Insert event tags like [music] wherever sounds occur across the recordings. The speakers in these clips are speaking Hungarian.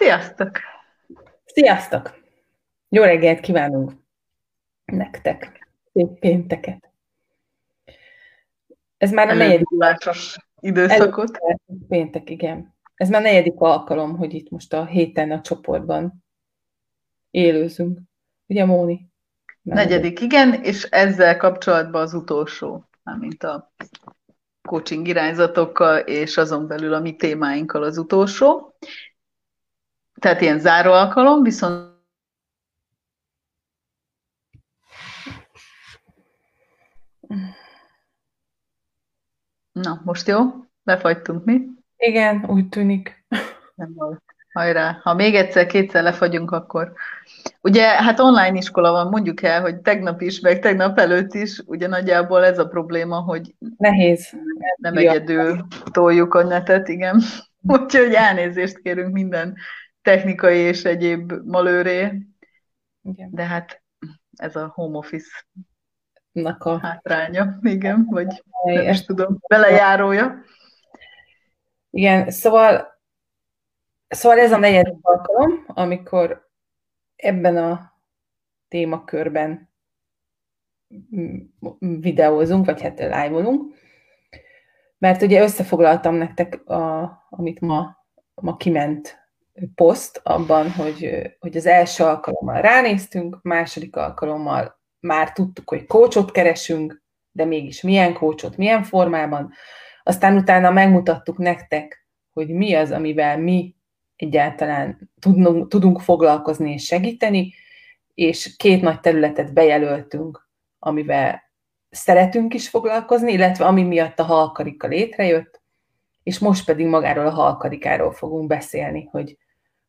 Sziasztok! Sziasztok! Jó reggelt kívánunk nektek! Szép pénteket! Ez már a negyedik időszakot. Péntek, igen. Ez már negyedik alkalom, hogy itt most a héten a csoportban élőzünk. Ugye, Móni? Negyedik, igen, és ezzel kapcsolatban az utolsó, mint a coaching irányzatokkal, és azon belül a mi témáinkkal az utolsó. Tehát ilyen záró alkalom, viszont Na, most jó? Lefagytunk mi? Igen, úgy tűnik. Nem volt. Hajrá. Ha még egyszer, kétszer lefagyunk, akkor... Ugye, hát online iskola van, mondjuk el, hogy tegnap is, meg tegnap előtt is, ugye nagyjából ez a probléma, hogy nehéz. Nem ja. egyedül toljuk a netet, igen. [laughs] Úgyhogy elnézést kérünk minden technikai és egyéb malőré. Igen. De hát ez a home office a hátránya, igen, vagy nem is tudom, belejárója. Igen, szóval, szóval ez a negyedik alkalom, amikor ebben a témakörben videózunk, vagy hát live-olunk, mert ugye összefoglaltam nektek, a, amit ma, ma kiment poszt abban, hogy, hogy az első alkalommal ránéztünk, második alkalommal már tudtuk, hogy kócsot keresünk, de mégis milyen kócsot, milyen formában. Aztán utána megmutattuk nektek, hogy mi az, amivel mi egyáltalán tudunk, tudunk foglalkozni és segíteni, és két nagy területet bejelöltünk, amivel szeretünk is foglalkozni, illetve ami miatt a halkarika létrejött, és most pedig magáról a halkarikáról fogunk beszélni, hogy,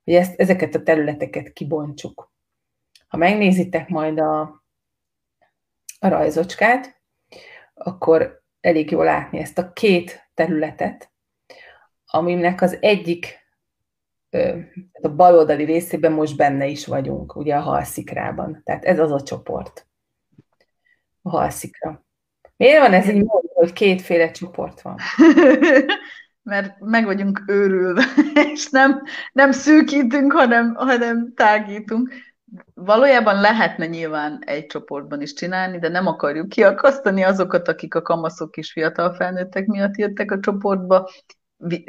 hogy ezt, ezeket a területeket kibontsuk. Ha megnézitek majd a, a rajzocskát, akkor elég jól látni ezt a két területet, aminek az egyik a baloldali részében most benne is vagyunk, ugye a halszikrában. Tehát ez az a csoport. A halszikra. Miért van ez így hogy kétféle csoport van? [laughs] Mert meg vagyunk őrülve, [laughs] és nem, nem szűkítünk, hanem, hanem tágítunk valójában lehetne nyilván egy csoportban is csinálni, de nem akarjuk kiakasztani azokat, akik a kamaszok és fiatal felnőttek miatt jöttek a csoportba,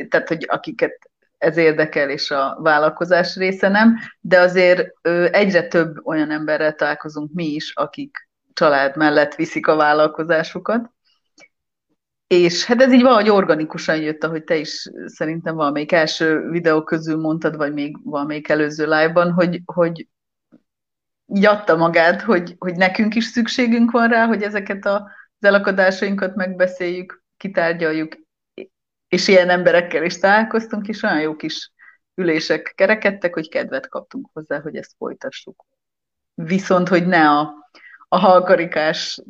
tehát hogy akiket ez érdekel, és a vállalkozás része nem, de azért egyre több olyan emberrel találkozunk mi is, akik család mellett viszik a vállalkozásukat. És hát ez így valahogy organikusan jött, ahogy te is szerintem valamelyik első videó közül mondtad, vagy még valamelyik előző live-ban, hogy, hogy így adta magát, hogy, hogy nekünk is szükségünk van rá, hogy ezeket az elakadásainkat megbeszéljük, kitárgyaljuk, és ilyen emberekkel is találkoztunk, és olyan jó kis ülések kerekedtek, hogy kedvet kaptunk hozzá, hogy ezt folytassuk. Viszont, hogy ne a, a halkarikás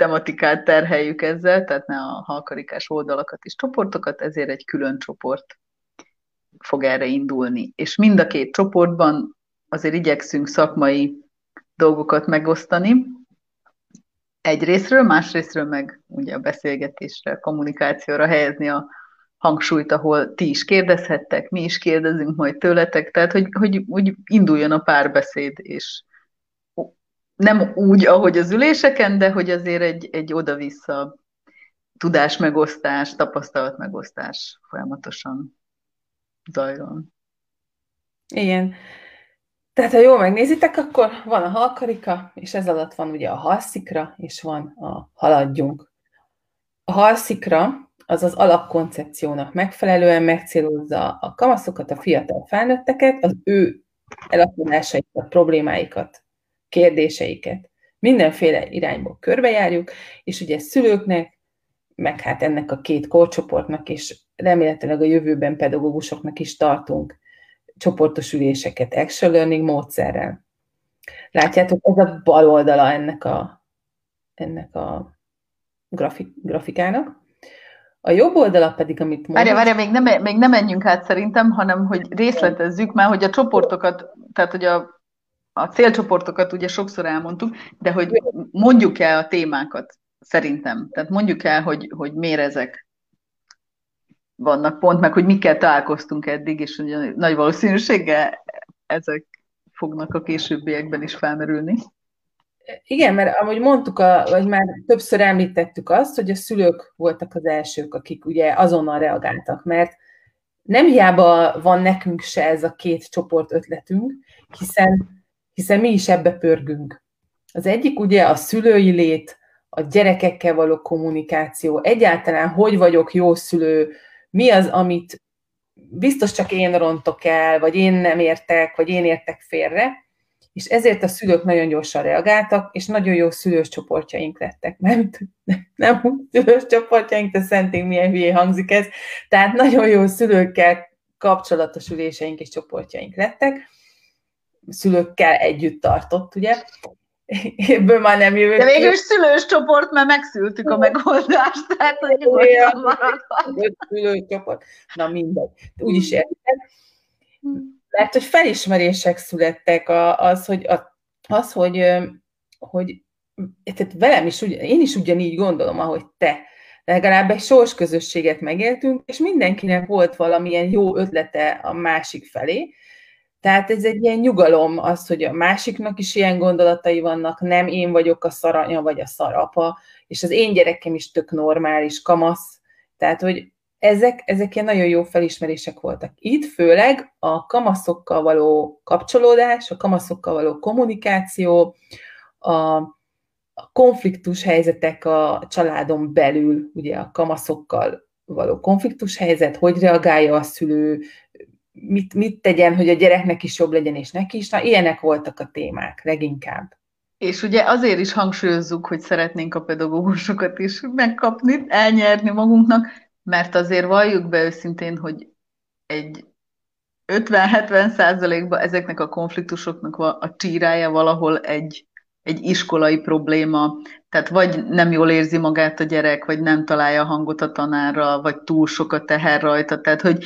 tematikát terheljük ezzel, tehát ne a halkarikás oldalakat és csoportokat, ezért egy külön csoport fog erre indulni. És mind a két csoportban azért igyekszünk szakmai dolgokat megosztani. Egy részről, más részről meg ugye a beszélgetésre, a kommunikációra helyezni a hangsúlyt, ahol ti is kérdezhettek, mi is kérdezünk majd tőletek, tehát hogy, hogy úgy induljon a párbeszéd, és nem úgy, ahogy az üléseken, de hogy azért egy, egy oda-vissza tudásmegosztás, tapasztalatmegosztás folyamatosan zajlon. Igen. Tehát, ha jól megnézitek, akkor van a halkarika, és ez alatt van ugye a halszikra, és van a haladjunk. A halszikra az az alapkoncepciónak megfelelően megcélozza a kamaszokat, a fiatal felnőtteket, az ő elakulásaikat, problémáikat, kérdéseiket. Mindenféle irányból körbejárjuk, és ugye szülőknek, meg hát ennek a két korcsoportnak, és remélhetőleg a jövőben pedagógusoknak is tartunk csoportos üléseket action learning módszerrel. Látjátok, ez a bal oldala ennek a, ennek a grafik, grafikának. A jobb oldala pedig, amit mondom... Várja, várja, még nem, még nem menjünk át szerintem, hanem hogy részletezzük már, hogy a csoportokat, tehát hogy a, a célcsoportokat ugye sokszor elmondtuk, de hogy mondjuk el a témákat szerintem. Tehát mondjuk el, hogy, hogy miért ezek vannak pont, meg hogy mikkel találkoztunk eddig, és ugye nagy valószínűséggel ezek fognak a későbbiekben is felmerülni. Igen, mert ahogy mondtuk, a, vagy már többször említettük azt, hogy a szülők voltak az elsők, akik ugye azonnal reagáltak, mert nem hiába van nekünk se ez a két csoport ötletünk, hiszen, hiszen mi is ebbe pörgünk. Az egyik ugye a szülői lét, a gyerekekkel való kommunikáció, egyáltalán hogy vagyok jó szülő, mi az, amit biztos csak én rontok el, vagy én nem értek, vagy én értek félre, és ezért a szülők nagyon gyorsan reagáltak, és nagyon jó szülős csoportjaink lettek. Nem, nem szülős csoportjaink, de szentén milyen hülye hangzik ez. Tehát nagyon jó szülőkkel kapcsolatos üléseink és csoportjaink lettek. Szülőkkel együtt tartott, ugye? Ebből már nem jövök. De végül is szülős csoport, mert megszültük a megoldást, tehát hogy nyugodtan. Szülős csoport. Na mindegy. Úgy is érted. Mert hogy felismerések születtek az, hogy, az, hogy, hogy tehát velem is, én is ugyanígy gondolom, ahogy te. Legalább egy sors közösséget megéltünk, és mindenkinek volt valamilyen jó ötlete a másik felé, tehát ez egy ilyen nyugalom az, hogy a másiknak is ilyen gondolatai vannak, nem én vagyok a szaranya vagy a szarapa, és az én gyerekem is tök normális, kamasz. Tehát, hogy ezek, ezek ilyen nagyon jó felismerések voltak. Itt főleg a kamaszokkal való kapcsolódás, a kamaszokkal való kommunikáció, a, a konfliktus helyzetek a családon belül, ugye a kamaszokkal való konfliktus helyzet, hogy reagálja a szülő, mit, mit tegyen, hogy a gyereknek is jobb legyen, és neki is. Na, ilyenek voltak a témák leginkább. És ugye azért is hangsúlyozzuk, hogy szeretnénk a pedagógusokat is megkapni, elnyerni magunknak, mert azért valljuk be őszintén, hogy egy 50-70 százalékban ezeknek a konfliktusoknak a csírája valahol egy, egy iskolai probléma, tehát vagy nem jól érzi magát a gyerek, vagy nem találja hangot a tanárra, vagy túl sok a teher rajta, tehát hogy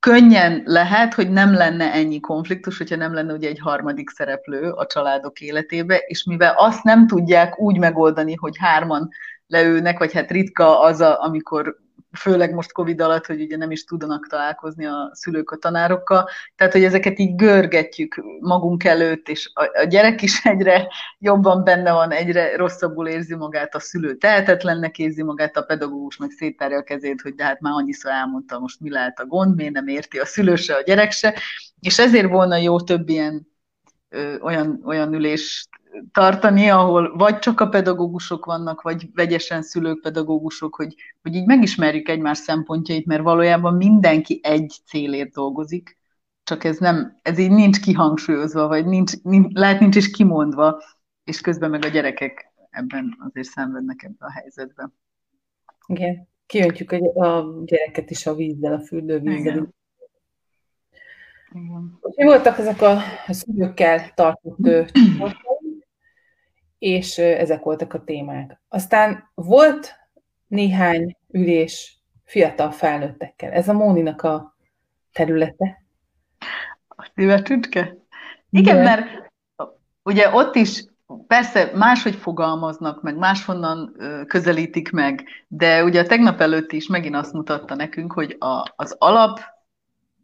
könnyen lehet, hogy nem lenne ennyi konfliktus, hogyha nem lenne ugye egy harmadik szereplő a családok életébe, és mivel azt nem tudják úgy megoldani, hogy hárman leülnek, vagy hát ritka az, a, amikor főleg most Covid alatt, hogy ugye nem is tudnak találkozni a szülők a tanárokkal, tehát hogy ezeket így görgetjük magunk előtt, és a, a gyerek is [laughs] egyre jobban benne van, egyre rosszabbul érzi magát, a szülő tehetetlennek érzi magát, a pedagógus meg széttárja a kezét, hogy de hát már annyiszor elmondta, most mi lehet a gond, miért nem érti a szülő se, a gyerek se, és ezért volna jó több ilyen ö, olyan, olyan ülést tartani, ahol vagy csak a pedagógusok vannak, vagy vegyesen szülők, pedagógusok, hogy, hogy így megismerjük egymás szempontjait, mert valójában mindenki egy célért dolgozik, csak ez nem, ez így nincs kihangsúlyozva, vagy nincs, nincs, lehet nincs is kimondva, és közben meg a gyerekek ebben azért szenvednek ebben a helyzetben. Igen, kiöntjük a gyereket is a vízzel, a fürdővízzel. Igen. Igen. Mi voltak ezek a szülőkkel tartott és ezek voltak a témák. Aztán volt néhány ülés fiatal felnőttekkel. Ez a Móninak a területe. A szívetütke? Igen, De... mert ugye ott is persze máshogy fogalmaznak, meg máshonnan közelítik meg, de ugye a tegnap előtt is megint azt mutatta nekünk, hogy a, az alap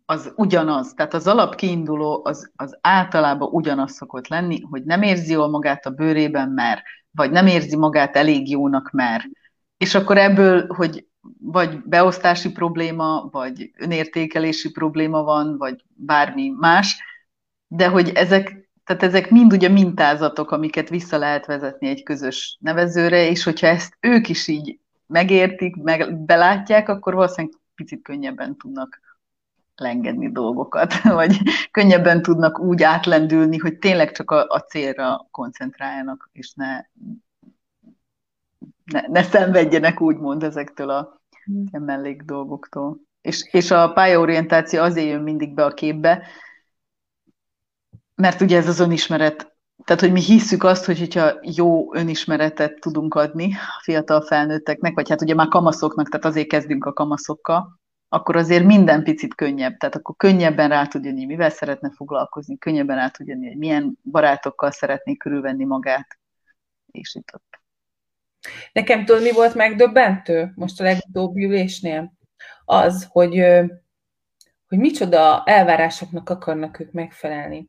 az ugyanaz, tehát az alap kiinduló az, az általában ugyanaz szokott lenni, hogy nem érzi jól magát a bőrében, mert, vagy nem érzi magát elég jónak, mert. És akkor ebből, hogy vagy beosztási probléma, vagy önértékelési probléma van, vagy bármi más, de hogy ezek, tehát ezek mind ugye mintázatok, amiket vissza lehet vezetni egy közös nevezőre, és hogyha ezt ők is így megértik, meg belátják, akkor valószínűleg picit könnyebben tudnak lengedni dolgokat, [laughs] vagy könnyebben tudnak úgy átlendülni, hogy tényleg csak a, a célra koncentráljanak, és ne, ne, ne szenvedjenek úgymond ezektől a mm. mellék dolgoktól. És, és a pályaorientáció azért jön mindig be a képbe, mert ugye ez az önismeret, tehát hogy mi hisszük azt, hogy hogyha jó önismeretet tudunk adni a fiatal felnőtteknek, vagy hát ugye már kamaszoknak, tehát azért kezdünk a kamaszokkal, akkor azért minden picit könnyebb. Tehát akkor könnyebben rá tud jönni, mivel szeretne foglalkozni, könnyebben rá tud jönni, hogy milyen barátokkal szeretné körülvenni magát, és itt ott. Nekem tudod, mi volt megdöbbentő most a legutóbbi ülésnél? az, hogy, hogy micsoda elvárásoknak akarnak ők megfelelni.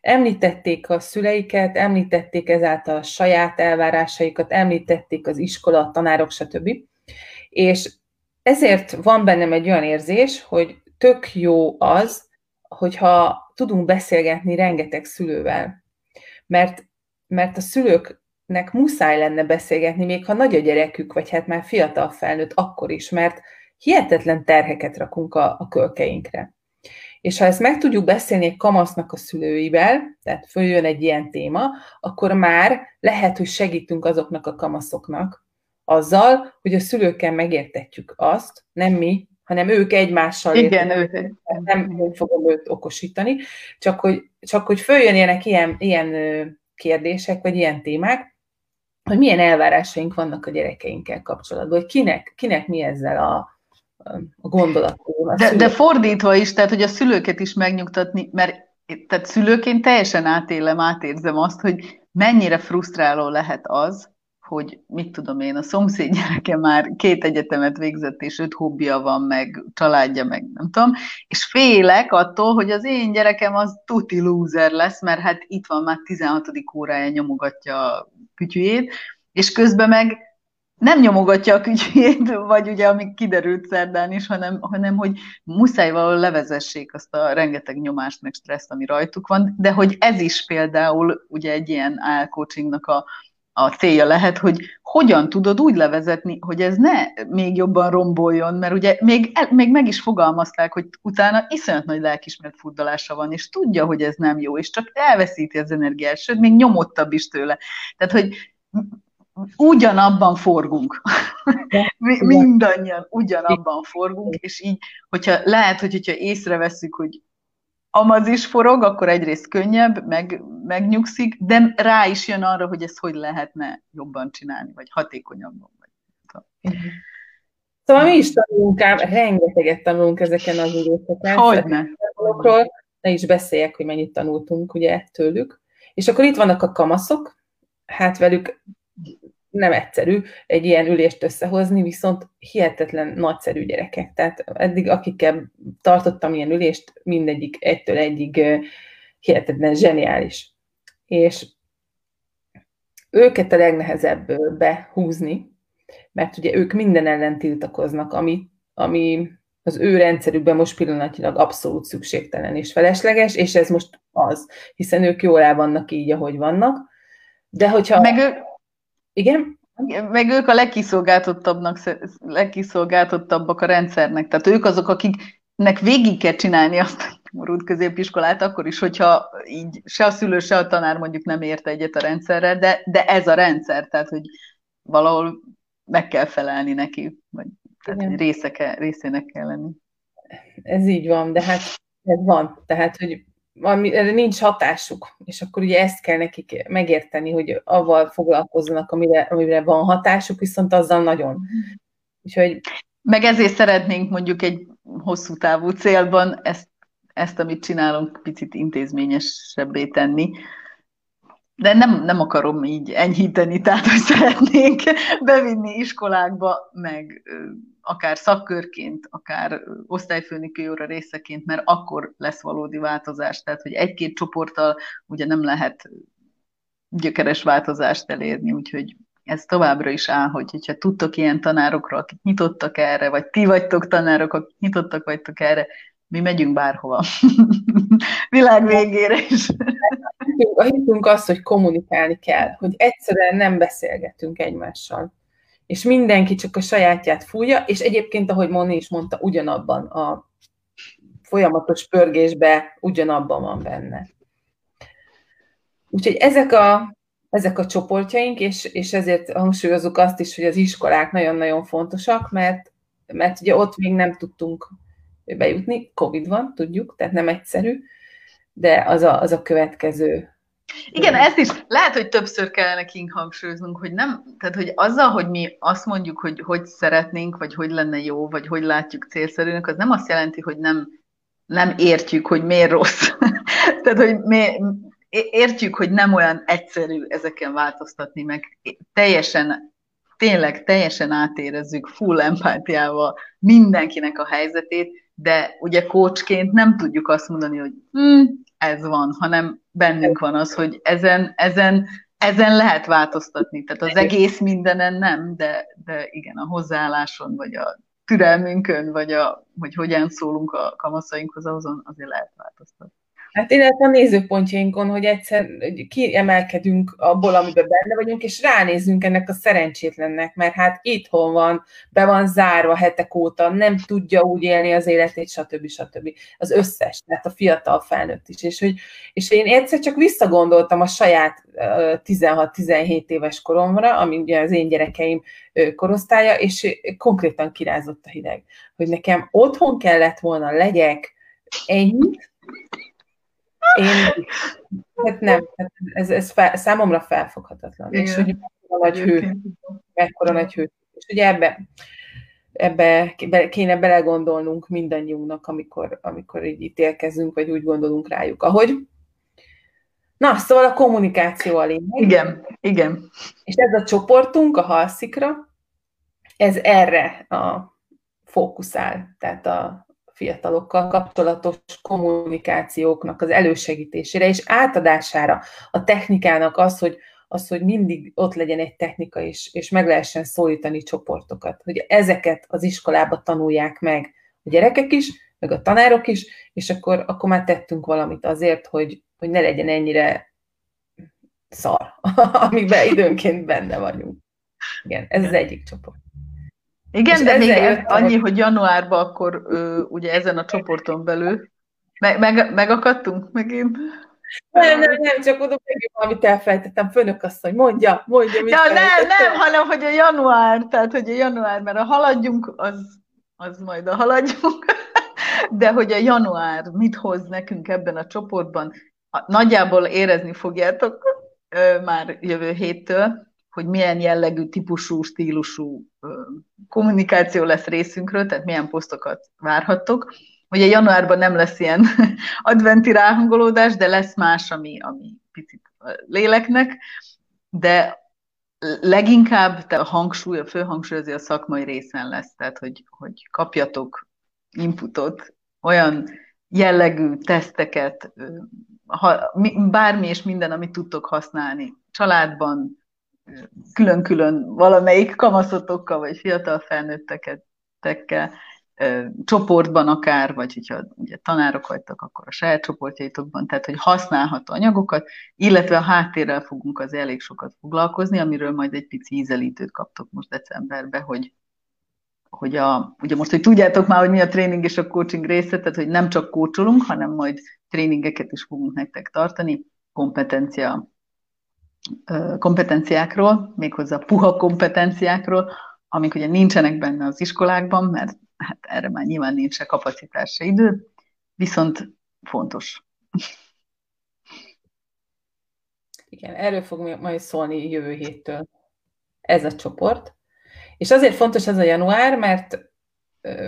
Említették a szüleiket, említették ezáltal a saját elvárásaikat, említették az iskola, a tanárok, stb. És ezért van bennem egy olyan érzés, hogy tök jó az, hogyha tudunk beszélgetni rengeteg szülővel. Mert, mert a szülőknek muszáj lenne beszélgetni, még ha nagy a gyerekük, vagy hát már fiatal felnőtt, akkor is, mert hihetetlen terheket rakunk a, a kölkeinkre. És ha ezt meg tudjuk beszélni egy kamasznak a szülőivel, tehát följön egy ilyen téma, akkor már lehet, hogy segítünk azoknak a kamaszoknak azzal, hogy a szülőkkel megértetjük azt, nem mi, hanem ők egymással Igen, ők. Nem én fogom őt okosítani, csak hogy, csak hogy följönjenek ilyen, ilyen kérdések, vagy ilyen témák, hogy milyen elvárásaink vannak a gyerekeinkkel kapcsolatban, hogy kinek, kinek mi ezzel a, a gondolat. De, de fordítva is, tehát hogy a szülőket is megnyugtatni, mert tehát szülőként teljesen átélem, átérzem azt, hogy mennyire frusztráló lehet az, hogy mit tudom én, a szomszéd gyereke már két egyetemet végzett, és öt hobbija van, meg családja, meg nem tudom, és félek attól, hogy az én gyerekem az tuti loser lesz, mert hát itt van már 16. órája nyomogatja a kütyüjét, és közben meg nem nyomogatja a kütyüjét, vagy ugye, amik kiderült szerdán is, hanem, hanem hogy muszáj valahol levezessék azt a rengeteg nyomást, meg stresszt, ami rajtuk van, de hogy ez is például ugye egy ilyen álcoachingnak a, a célja lehet, hogy hogyan tudod úgy levezetni, hogy ez ne még jobban romboljon, mert ugye még, még meg is fogalmazták, hogy utána iszonyat nagy lelkismert furdalása van, és tudja, hogy ez nem jó, és csak elveszíti az energiát, sőt, még nyomottabb is tőle. Tehát, hogy ugyanabban forgunk. [laughs] Mi, mindannyian ugyanabban forgunk, és így, hogyha lehet, hogy hogyha észreveszünk, hogy amaz is forog, akkor egyrészt könnyebb, meg, megnyugszik, de rá is jön arra, hogy ezt hogy lehetne jobban csinálni, vagy hatékonyabban. Vagy. Szóval mi is tanulunk ám, rengeteget tanulunk ezeken az üléseken. Hogyne. Ne is beszéljek, hogy mennyit tanultunk ugye tőlük. És akkor itt vannak a kamaszok, hát velük nem egyszerű egy ilyen ülést összehozni, viszont hihetetlen nagyszerű gyerekek. Tehát eddig, akikkel tartottam ilyen ülést, mindegyik egytől egyig hihetetlen zseniális. És őket a legnehezebb behúzni, mert ugye ők minden ellen tiltakoznak, ami, ami az ő rendszerükben most pillanatilag abszolút szükségtelen és felesleges, és ez most az, hiszen ők jól el vannak így, ahogy vannak. De hogyha... Meg ő, igen? Meg ők a legkiszolgáltottabbnak, legkiszolgáltottabbak a rendszernek. Tehát ők azok, akiknek végig kell csinálni azt a morult középiskolát, akkor is, hogyha így se a szülő, se a tanár mondjuk nem ért egyet a rendszerrel, de, de ez a rendszer, tehát hogy valahol meg kell felelni neki, vagy tehát hogy része kell, részének kell lenni. Ez így van, de hát ez van. Tehát, hogy ami, erre nincs hatásuk, és akkor ugye ezt kell nekik megérteni, hogy avval foglalkozzanak, amire, amire van hatásuk, viszont azzal nagyon. Úgyhogy... Meg ezért szeretnénk mondjuk egy hosszú távú célban ezt, ezt amit csinálunk, picit intézményesebbé tenni, de nem, nem akarom így enyhíteni, tehát hogy szeretnénk bevinni iskolákba, meg akár szakkörként, akár osztályfőnöki óra részeként, mert akkor lesz valódi változás. Tehát, hogy egy-két csoporttal ugye nem lehet gyökeres változást elérni, úgyhogy ez továbbra is áll, hogy hogyha tudtok ilyen tanárokra, akik nyitottak erre, vagy ti vagytok tanárok, akik nyitottak vagytok erre, mi megyünk bárhova. [laughs] Világ végére is. Hittünk azt, hogy kommunikálni kell, hogy egyszerűen nem beszélgetünk egymással és mindenki csak a sajátját fújja, és egyébként, ahogy Moni is mondta, ugyanabban a folyamatos pörgésbe ugyanabban van benne. Úgyhogy ezek a, ezek a csoportjaink, és, és ezért hangsúlyozunk azt is, hogy az iskolák nagyon-nagyon fontosak, mert, mert ugye ott még nem tudtunk bejutni, Covid van, tudjuk, tehát nem egyszerű, de az a, az a következő igen, ezt is lehet, hogy többször kellene nekünk hangsúlyoznunk, hogy nem, tehát hogy azzal, hogy mi azt mondjuk, hogy hogy szeretnénk, vagy hogy lenne jó, vagy hogy látjuk célszerűnek, az nem azt jelenti, hogy nem, nem értjük, hogy miért rossz. [laughs] tehát, hogy mi, értjük, hogy nem olyan egyszerű ezeken változtatni, meg teljesen tényleg teljesen átérezzük full empátiával mindenkinek a helyzetét, de ugye coachként nem tudjuk azt mondani, hogy hm, ez van, hanem bennünk van az, hogy ezen, ezen, ezen lehet változtatni. Tehát az egész mindenen nem, de, de igen, a hozzáálláson, vagy a türelmünkön, vagy a, hogy hogyan szólunk a kamaszainkhoz, azon azért lehet változtatni. Hát illetve a nézőpontjainkon, hogy egyszer kiemelkedünk abból, amiben benne vagyunk, és ránézünk ennek a szerencsétlennek, mert hát itthon van, be van zárva hetek óta, nem tudja úgy élni az életét, stb. stb. Az összes, tehát a fiatal felnőtt is. És, hogy, és én egyszer csak visszagondoltam a saját 16-17 éves koromra, ami ugye az én gyerekeim korosztálya, és konkrétan kirázott a hideg. Hogy nekem otthon kellett volna legyek ennyit, én, hát nem, hát ez, ez fel, számomra felfoghatatlan. Igen. És hogy mekkora nagy hő, mekkora nagy hő. És ugye ebbe, ebbe kéne belegondolnunk mindannyiunknak, amikor, amikor így ítélkezünk, vagy úgy gondolunk rájuk, ahogy. Na, szóval a kommunikáció a lényeg. Igen, igen. És ez a csoportunk, a halszikra, ez erre a fókuszál, tehát a, fiatalokkal kapcsolatos kommunikációknak az elősegítésére és átadására, a technikának az, hogy, az, hogy mindig ott legyen egy technika, és, és meg lehessen szólítani csoportokat. Hogy ezeket az iskolába tanulják meg a gyerekek is, meg a tanárok is, és akkor, akkor már tettünk valamit azért, hogy, hogy ne legyen ennyire szar, [laughs] amiben időnként benne vagyunk. Igen, ez az egyik csoport. Igen, de még jött, annyi, hogy januárban akkor ö, ugye ezen a csoporton belül meg, meg, megakadtunk megint. Nem, nem, nem, csak oda meg valamit elfelejtettem, főnök azt, hogy mondja, mondja, mit Ja, nem, nem, hanem, hogy a január, tehát, hogy a január, mert a haladjunk, az, az majd a haladjunk, [laughs] de hogy a január mit hoz nekünk ebben a csoportban, nagyjából érezni fogjátok ö, már jövő héttől, hogy milyen jellegű, típusú, stílusú kommunikáció lesz részünkről, tehát milyen posztokat várhattok. Ugye januárban nem lesz ilyen [laughs] adventi ráhangolódás, de lesz más, ami, ami picit léleknek, de leginkább a hangsúly, a fő hangsúly azért a szakmai részen lesz, tehát hogy, hogy kapjatok inputot, olyan jellegű teszteket, ha, bármi és minden, amit tudtok használni családban, külön-külön valamelyik kamaszotokkal, vagy fiatal felnőtteket tekkel, csoportban akár, vagy hogyha ugye tanárok vagytok, akkor a saját csoportjaitokban, tehát hogy használható anyagokat, illetve a háttérrel fogunk az elég sokat foglalkozni, amiről majd egy pici ízelítőt kaptok most decemberben, hogy, hogy a, ugye most, hogy tudjátok már, hogy mi a tréning és a coaching része, tehát hogy nem csak kócsolunk, hanem majd tréningeket is fogunk nektek tartani, kompetencia kompetenciákról, méghozzá puha kompetenciákról, amik ugye nincsenek benne az iskolákban, mert hát erre már nyilván nincs se kapacitás, se idő, viszont fontos. Igen, erről fog majd szólni jövő héttől ez a csoport. És azért fontos ez a január, mert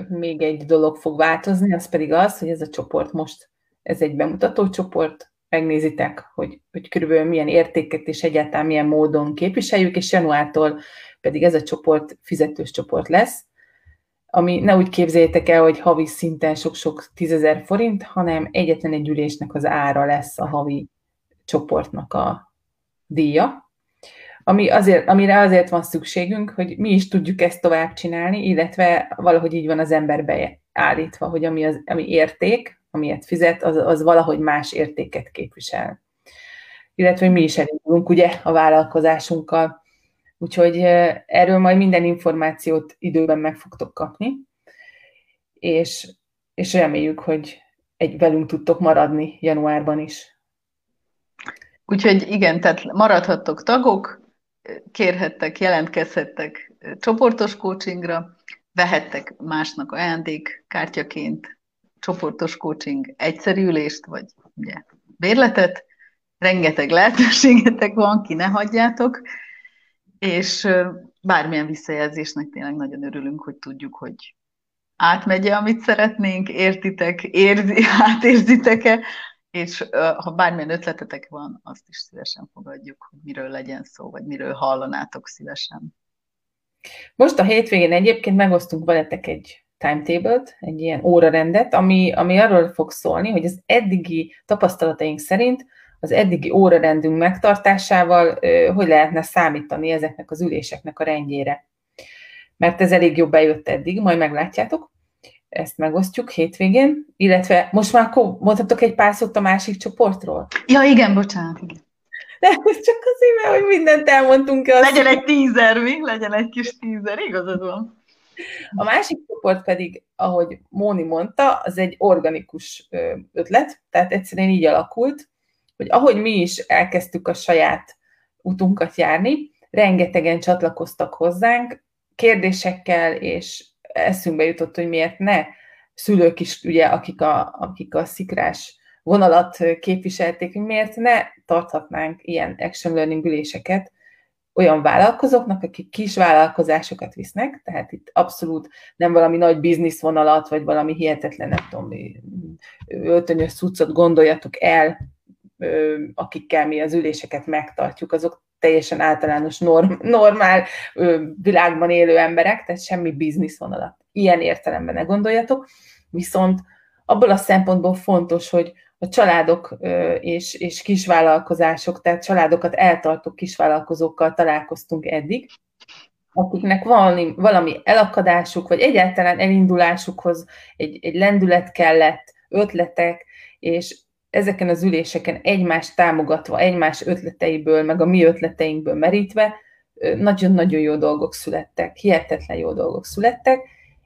még egy dolog fog változni, az pedig az, hogy ez a csoport most, ez egy bemutató csoport, megnézitek, hogy, hogy körülbelül milyen értéket és egyáltalán milyen módon képviseljük, és januártól pedig ez a csoport fizetős csoport lesz, ami ne úgy képzeljétek el, hogy havi szinten sok-sok tízezer forint, hanem egyetlen egy ülésnek az ára lesz a havi csoportnak a díja, ami azért, amire azért van szükségünk, hogy mi is tudjuk ezt tovább csinálni, illetve valahogy így van az emberbe állítva, hogy ami, az, ami érték, amiért fizet, az, az valahogy más értéket képvisel. Illetve mi is elindulunk ugye a vállalkozásunkkal. Úgyhogy erről majd minden információt időben meg fogtok kapni, és, és reméljük, hogy egy velünk tudtok maradni januárban is. Úgyhogy igen, tehát maradhattok tagok, kérhettek, jelentkezhettek csoportos coachingra, vehettek másnak ajándékkártyaként csoportos coaching egyszerű ülést, vagy ugye bérletet, rengeteg lehetőségetek van, ki ne hagyjátok, és bármilyen visszajelzésnek tényleg nagyon örülünk, hogy tudjuk, hogy átmegye, amit szeretnénk, értitek, érzi, [laughs] átérzitek-e, és ha bármilyen ötletetek van, azt is szívesen fogadjuk, hogy miről legyen szó, vagy miről hallanátok szívesen. Most a hétvégén egyébként megosztunk veletek egy timetable-t, egy ilyen órarendet, ami, ami arról fog szólni, hogy az eddigi tapasztalataink szerint az eddigi órarendünk megtartásával hogy lehetne számítani ezeknek az üléseknek a rendjére. Mert ez elég jobb bejött eddig, majd meglátjátok. Ezt megosztjuk hétvégén, illetve most már mondhatok egy pár szót a másik csoportról? Ja, igen, bocsánat, igen. De csak azért, mert hogy mindent elmondtunk. Legyen egy tízer, mi? Legyen egy kis tízer, igazad van. A másik csoport pedig, ahogy Móni mondta, az egy organikus ötlet, tehát egyszerűen így alakult, hogy ahogy mi is elkezdtük a saját utunkat járni, rengetegen csatlakoztak hozzánk, kérdésekkel, és eszünkbe jutott, hogy miért ne szülők is, ugye, akik a, akik a szikrás vonalat képviselték, hogy miért ne tarthatnánk ilyen action learning üléseket olyan vállalkozóknak, akik kis vállalkozásokat visznek, tehát itt abszolút nem valami nagy bizniszvonalat, vagy valami hihetetlen, nem tudom, öltönyös cuccot gondoljatok el, akikkel mi az üléseket megtartjuk, azok teljesen általános, norm, normál világban élő emberek, tehát semmi bizniszvonalat. Ilyen értelemben ne gondoljatok, viszont abból a szempontból fontos, hogy a családok és, és kisvállalkozások, tehát családokat eltartó kisvállalkozókkal találkoztunk eddig, akiknek valami, valami elakadásuk, vagy egyáltalán elindulásukhoz egy, egy lendület kellett, ötletek, és ezeken az üléseken egymást támogatva, egymás ötleteiből, meg a mi ötleteinkből merítve, nagyon-nagyon jó dolgok születtek, hihetetlen jó dolgok születtek,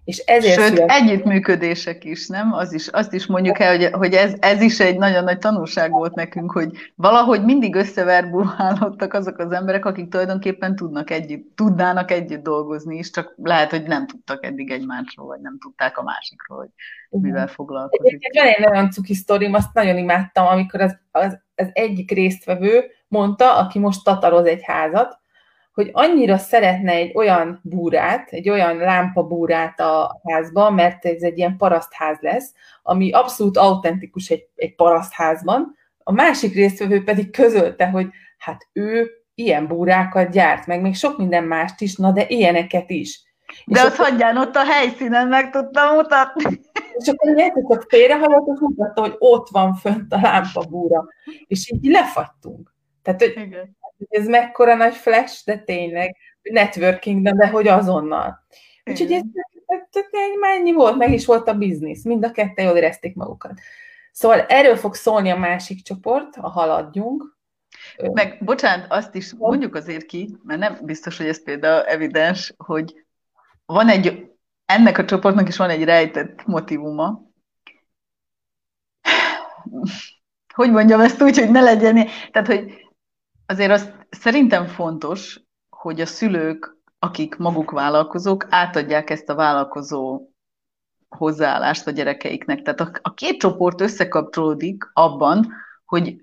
és ezért Sőt, szület... együttműködések is, nem? Az is, azt is mondjuk el, hogy, hogy ez, ez is egy nagyon nagy tanulság volt nekünk, hogy valahogy mindig összeverbulálódtak azok az emberek, akik tulajdonképpen tudnak együtt, tudnának együtt dolgozni is, csak lehet, hogy nem tudtak eddig egymásról, vagy nem tudták a másikról, hogy mivel foglalkozik. Van egy nagyon cuki sztorim, azt nagyon imádtam, amikor az, az, az egyik résztvevő mondta, aki most tataroz egy házat, hogy annyira szeretne egy olyan búrát, egy olyan lámpabúrát a házban, mert ez egy ilyen parasztház lesz, ami abszolút autentikus egy, egy parasztházban. A másik résztvevő pedig közölte, hogy hát ő ilyen búrákat gyárt, meg még sok minden mást is, na de ilyeneket is. De és azt akkor... hagyján ott a helyszínen meg tudtam mutatni. És akkor nyertek csak félrehaladt, és mutatta, hogy ott van fönt a lámpabúra. És így lefagytunk. Tehát, hogy Igen ez mekkora nagy flash, de tényleg, networking, de, de hogy azonnal. Úgyhogy ez, ez, mennyi volt, meg is volt a biznisz, mind a ketten jól érezték magukat. Szóval erről fog szólni a másik csoport, a haladjunk. Meg, bocsánat, azt is mondjuk azért ki, mert nem biztos, hogy ez például evidens, hogy van egy, ennek a csoportnak is van egy rejtett motivuma. Hogy mondjam ezt úgy, hogy ne legyen, tehát, hogy azért azt szerintem fontos, hogy a szülők, akik maguk vállalkozók, átadják ezt a vállalkozó hozzáállást a gyerekeiknek. Tehát a, a két csoport összekapcsolódik abban, hogy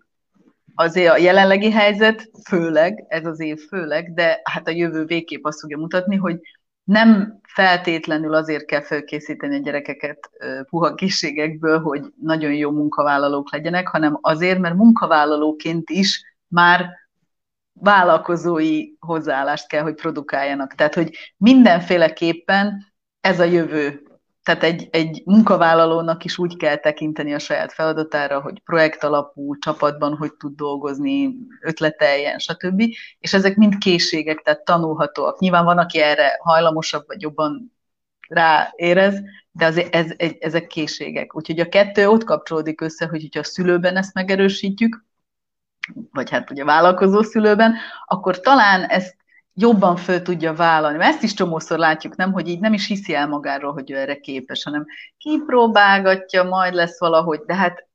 azért a jelenlegi helyzet főleg, ez az év főleg, de hát a jövő végképp azt fogja mutatni, hogy nem feltétlenül azért kell felkészíteni a gyerekeket puha készségekből, hogy nagyon jó munkavállalók legyenek, hanem azért, mert munkavállalóként is már vállalkozói hozzáállást kell, hogy produkáljanak. Tehát, hogy mindenféleképpen ez a jövő. Tehát egy, egy munkavállalónak is úgy kell tekinteni a saját feladatára, hogy projekt alapú, csapatban hogy tud dolgozni, ötleteljen, stb. És ezek mind készségek, tehát tanulhatóak. Nyilván van, aki erre hajlamosabb, vagy jobban ráérez, de azért ez, ez, ezek készségek. Úgyhogy a kettő ott kapcsolódik össze, hogy ha a szülőben ezt megerősítjük, vagy hát ugye vállalkozó szülőben, akkor talán ezt jobban föl tudja vállalni. Mert ezt is csomószor látjuk, nem, hogy így nem is hiszi el magáról, hogy ő erre képes, hanem kipróbálgatja, majd lesz valahogy, de hát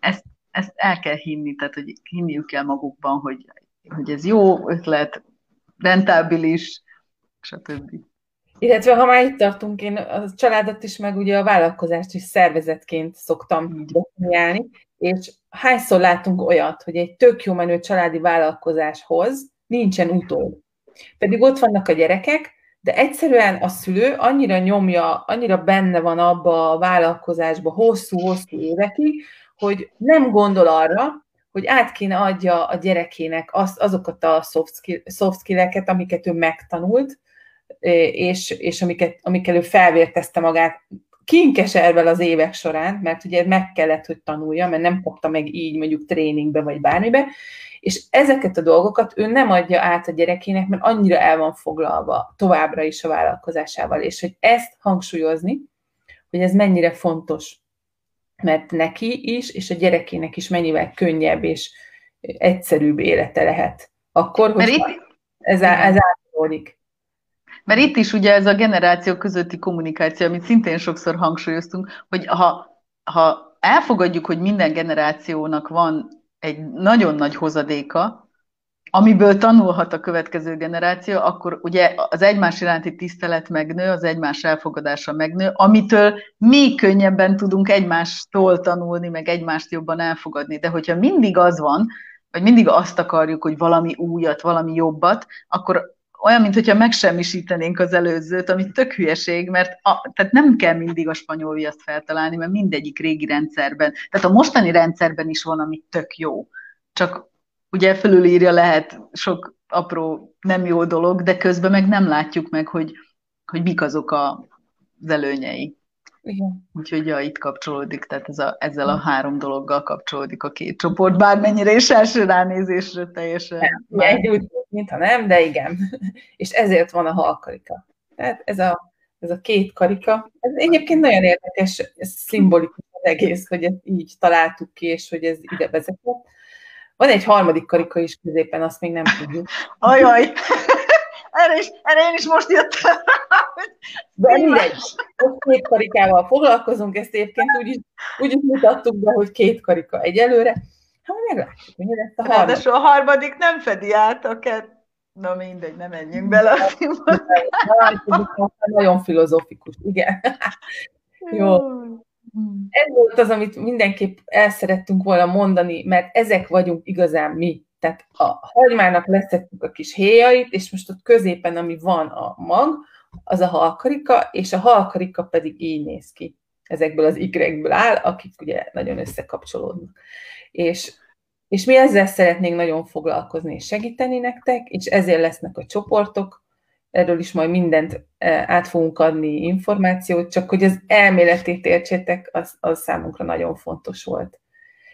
ezt, ezt el kell hinni, tehát hogy hinniük kell magukban, hogy, hogy ez jó ötlet, rentábilis, stb. Illetve ha már itt tartunk, én a családot is, meg ugye a vállalkozást is szervezetként szoktam definiálni, és hányszor látunk olyat, hogy egy tök jó menő családi vállalkozáshoz nincsen utód. Pedig ott vannak a gyerekek, de egyszerűen a szülő annyira nyomja, annyira benne van abba a vállalkozásba hosszú-hosszú évekig, hogy nem gondol arra, hogy át kéne adja a gyerekének azt, azokat a soft skill-eket, amiket ő megtanult, és, és amiket, amikkel ő felvértezte magát kinkeservel az évek során, mert ugye meg kellett, hogy tanulja, mert nem kapta meg így mondjuk tréningbe vagy bármibe, és ezeket a dolgokat ő nem adja át a gyerekének, mert annyira el van foglalva továbbra is a vállalkozásával, és hogy ezt hangsúlyozni, hogy ez mennyire fontos, mert neki is, és a gyerekének is mennyivel könnyebb és egyszerűbb élete lehet. Akkor, hogy ez, ez átolódik. Mert itt is ugye ez a generáció közötti kommunikáció, amit szintén sokszor hangsúlyoztunk, hogy ha, ha elfogadjuk, hogy minden generációnak van egy nagyon nagy hozadéka, amiből tanulhat a következő generáció, akkor ugye az egymás iránti tisztelet megnő, az egymás elfogadása megnő, amitől még könnyebben tudunk egymástól tanulni, meg egymást jobban elfogadni. De hogyha mindig az van, vagy mindig azt akarjuk, hogy valami újat, valami jobbat, akkor olyan, mintha megsemmisítenénk az előzőt, ami tök hülyeség, mert a, tehát nem kell mindig a spanyol viaszt feltalálni, mert mindegyik régi rendszerben, tehát a mostani rendszerben is van, ami tök jó. Csak ugye fölülírja lehet sok apró nem jó dolog, de közben meg nem látjuk meg, hogy, hogy mik azok a, az előnyei. Igen. Úgyhogy ja, itt kapcsolódik, tehát ez a, ezzel a három dologgal kapcsolódik a két csoport, bármennyire is első ránézésre teljesen. Nem, egy mintha nem, de igen. [laughs] És ezért van a halkarika. Tehát ez a, ez a két karika, ez egyébként nagyon érdekes, ez szimbolikus az egész, hogy ezt így találtuk ki, és hogy ez ide vezetett. Van egy harmadik karika is középen, azt még nem tudjuk. Ajaj! [laughs] Erre, is, erre én is most jöttem. [laughs] De mindegy. Most két karikával foglalkozunk, ezt egyébként úgy is, úgy is mutattuk be, hogy két karika egyelőre. Hát meglátjuk, hogy lesz a harmadik. Ráadásul a harmadik nem fedi át a kett. Na mindegy, nem menjünk bele a Nagyon filozofikus, igen. Jó. Ez volt az, amit mindenképp el szerettünk volna mondani, mert ezek vagyunk igazán mi. Tehát a hagymának leszettük a kis héjait, és most ott középen, ami van a mag, az a halkarika, és a halkarika pedig így néz ki. Ezekből az ikrekből áll, akik ugye nagyon összekapcsolódnak. És, és mi ezzel szeretnénk nagyon foglalkozni és segíteni nektek, és ezért lesznek a csoportok, erről is majd mindent e, át fogunk adni információt, csak hogy az elméletét értsétek, az, az számunkra nagyon fontos volt.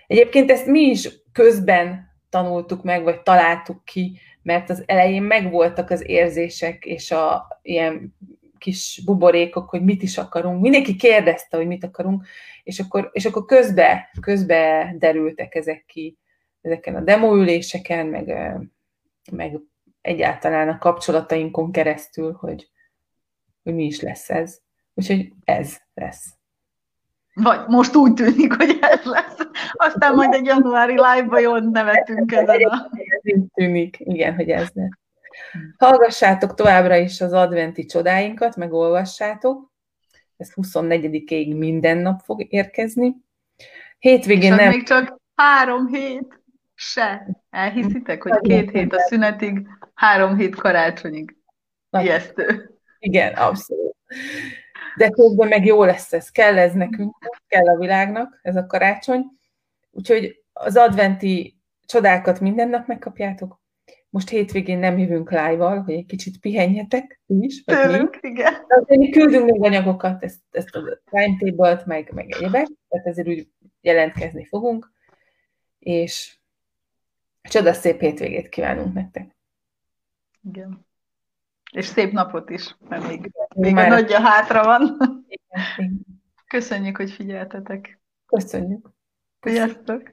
Egyébként ezt mi is közben tanultuk meg, vagy találtuk ki, mert az elején megvoltak az érzések és a ilyen kis buborékok, hogy mit is akarunk. Mindenki kérdezte, hogy mit akarunk, és akkor, és akkor közbe, közbe derültek ezek ki, ezeken a demoüléseken, meg, meg egyáltalán a kapcsolatainkon keresztül, hogy, hogy mi is lesz ez. Úgyhogy ez lesz. Vagy most úgy tűnik, hogy ez lesz. Aztán majd egy januári live-ba jól nevetünk ezen a... Ez így tűnik, igen, hogy ez lesz. Hallgassátok továbbra is az adventi csodáinkat, meg olvassátok. Ez 24-ig minden nap fog érkezni. Hétvégén nem... még csak három hét se. Elhiszitek, hogy két hét a szünetig, három hét karácsonyig. Ijesztő. Igen, abszolút. De közben meg jó lesz ez, kell ez nekünk, kell a világnak, ez a karácsony. Úgyhogy az adventi csodákat minden nap megkapjátok. Most hétvégén nem jövünk live-val, hogy egy kicsit pihenjetek is. Tőlünk, igen. De mi küldünk még anyagokat, ezt, ezt a timetable-t, meg, meg egyébek, tehát ezért úgy jelentkezni fogunk. És csoda szép hétvégét kívánunk nektek. Igen. És szép napot is, mert még, még a nagyja hátra van. Köszönjük, hogy figyeltetek. Köszönjük. Sziasztok!